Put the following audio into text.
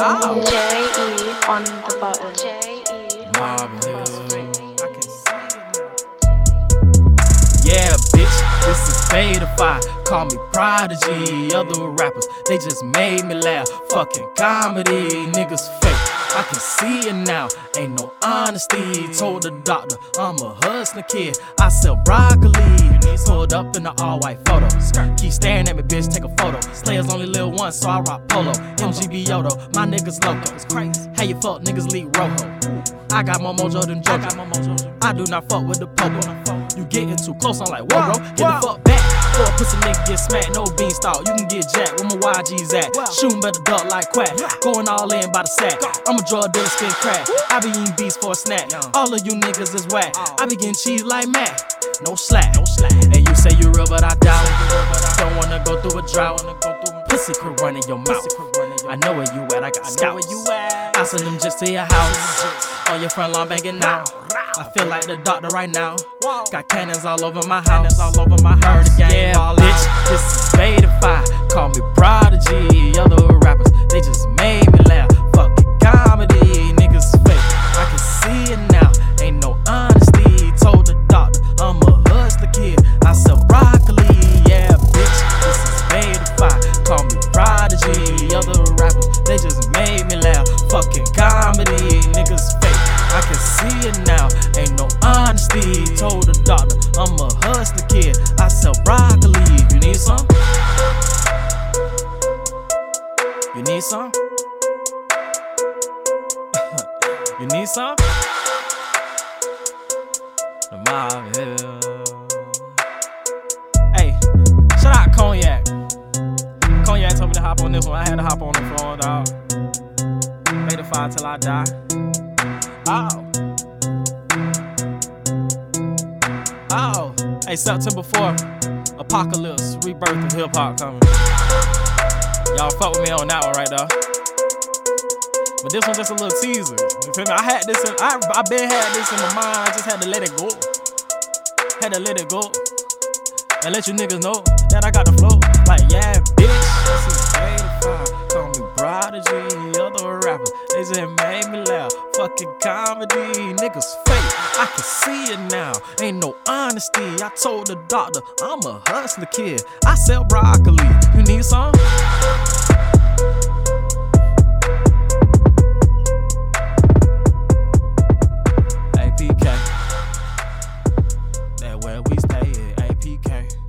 Oh. J.E. on the button. Mob Hill. Yeah, bitch, this is Fadify. Call me Prodigy. Other rappers, they just made me laugh. Fucking comedy, niggas fake. I can see it now, ain't no honesty. Told the doctor I'm a hustler kid. I sell broccoli. Pulled up in the all white photo. Keep staring at me, bitch, take a photo. Slayers only live once, so I rock polo. MGB Yodo, my niggas loco. It's crazy. How you fuck niggas lead Rojo? I got more mojo than JoJo. I do not fuck with the popo. You getting too close, I'm like, whoa, bro, get the fuck back. Or a pussy nigga get smacked, no beanstalk. You can get jacked where my YG's at. Shooting better duck like quack. Going all in by the sack. I'ma draw a drug dealer, spin crack. I be eating beats for a snack. All of you niggas is whack. I be getting cheese like Mac. No slack. No slack. And you say you real, but I doubt it. Don't wanna go through a drought. Pussy could run in your mouth. I know where you at. I got scouts. I send them just to your house. On your front lawn banging out. I feel like the doctor right now. Got cannons all over my house. all over my house. Yeah, bitch. This is Fadify. Call me Prodigy. Other rappers, Fucking comedy. Niggas fake. I can see it now. Ain't no honesty. Told the doctor I'm a hustler kid. I sell broccoli. You need some? You need some? you need some? The mob hill. Hey, shout out Cognac. Cognac told me to hop on this one. I had to hop on the phone, dog. Made a fire till I die. Oh. Oh. Hey, September 4th. Apocalypse, rebirth of hip hop coming. Y'all fuck with me on that one right there. But this one's just a little teaser. You feel me? I had this in, I, I been had this in my mind. I just had to let it go. Had to let it go. And let you niggas know that I got the flow. Like, yeah, bitch. This is 85 prodigy, other rapper. They just made me laugh. Fucking comedy, niggas fake. I can see it now. Ain't no honesty. I told the doctor I'm a hustler kid. I sell broccoli. You need some? APK. That where we stay at APK.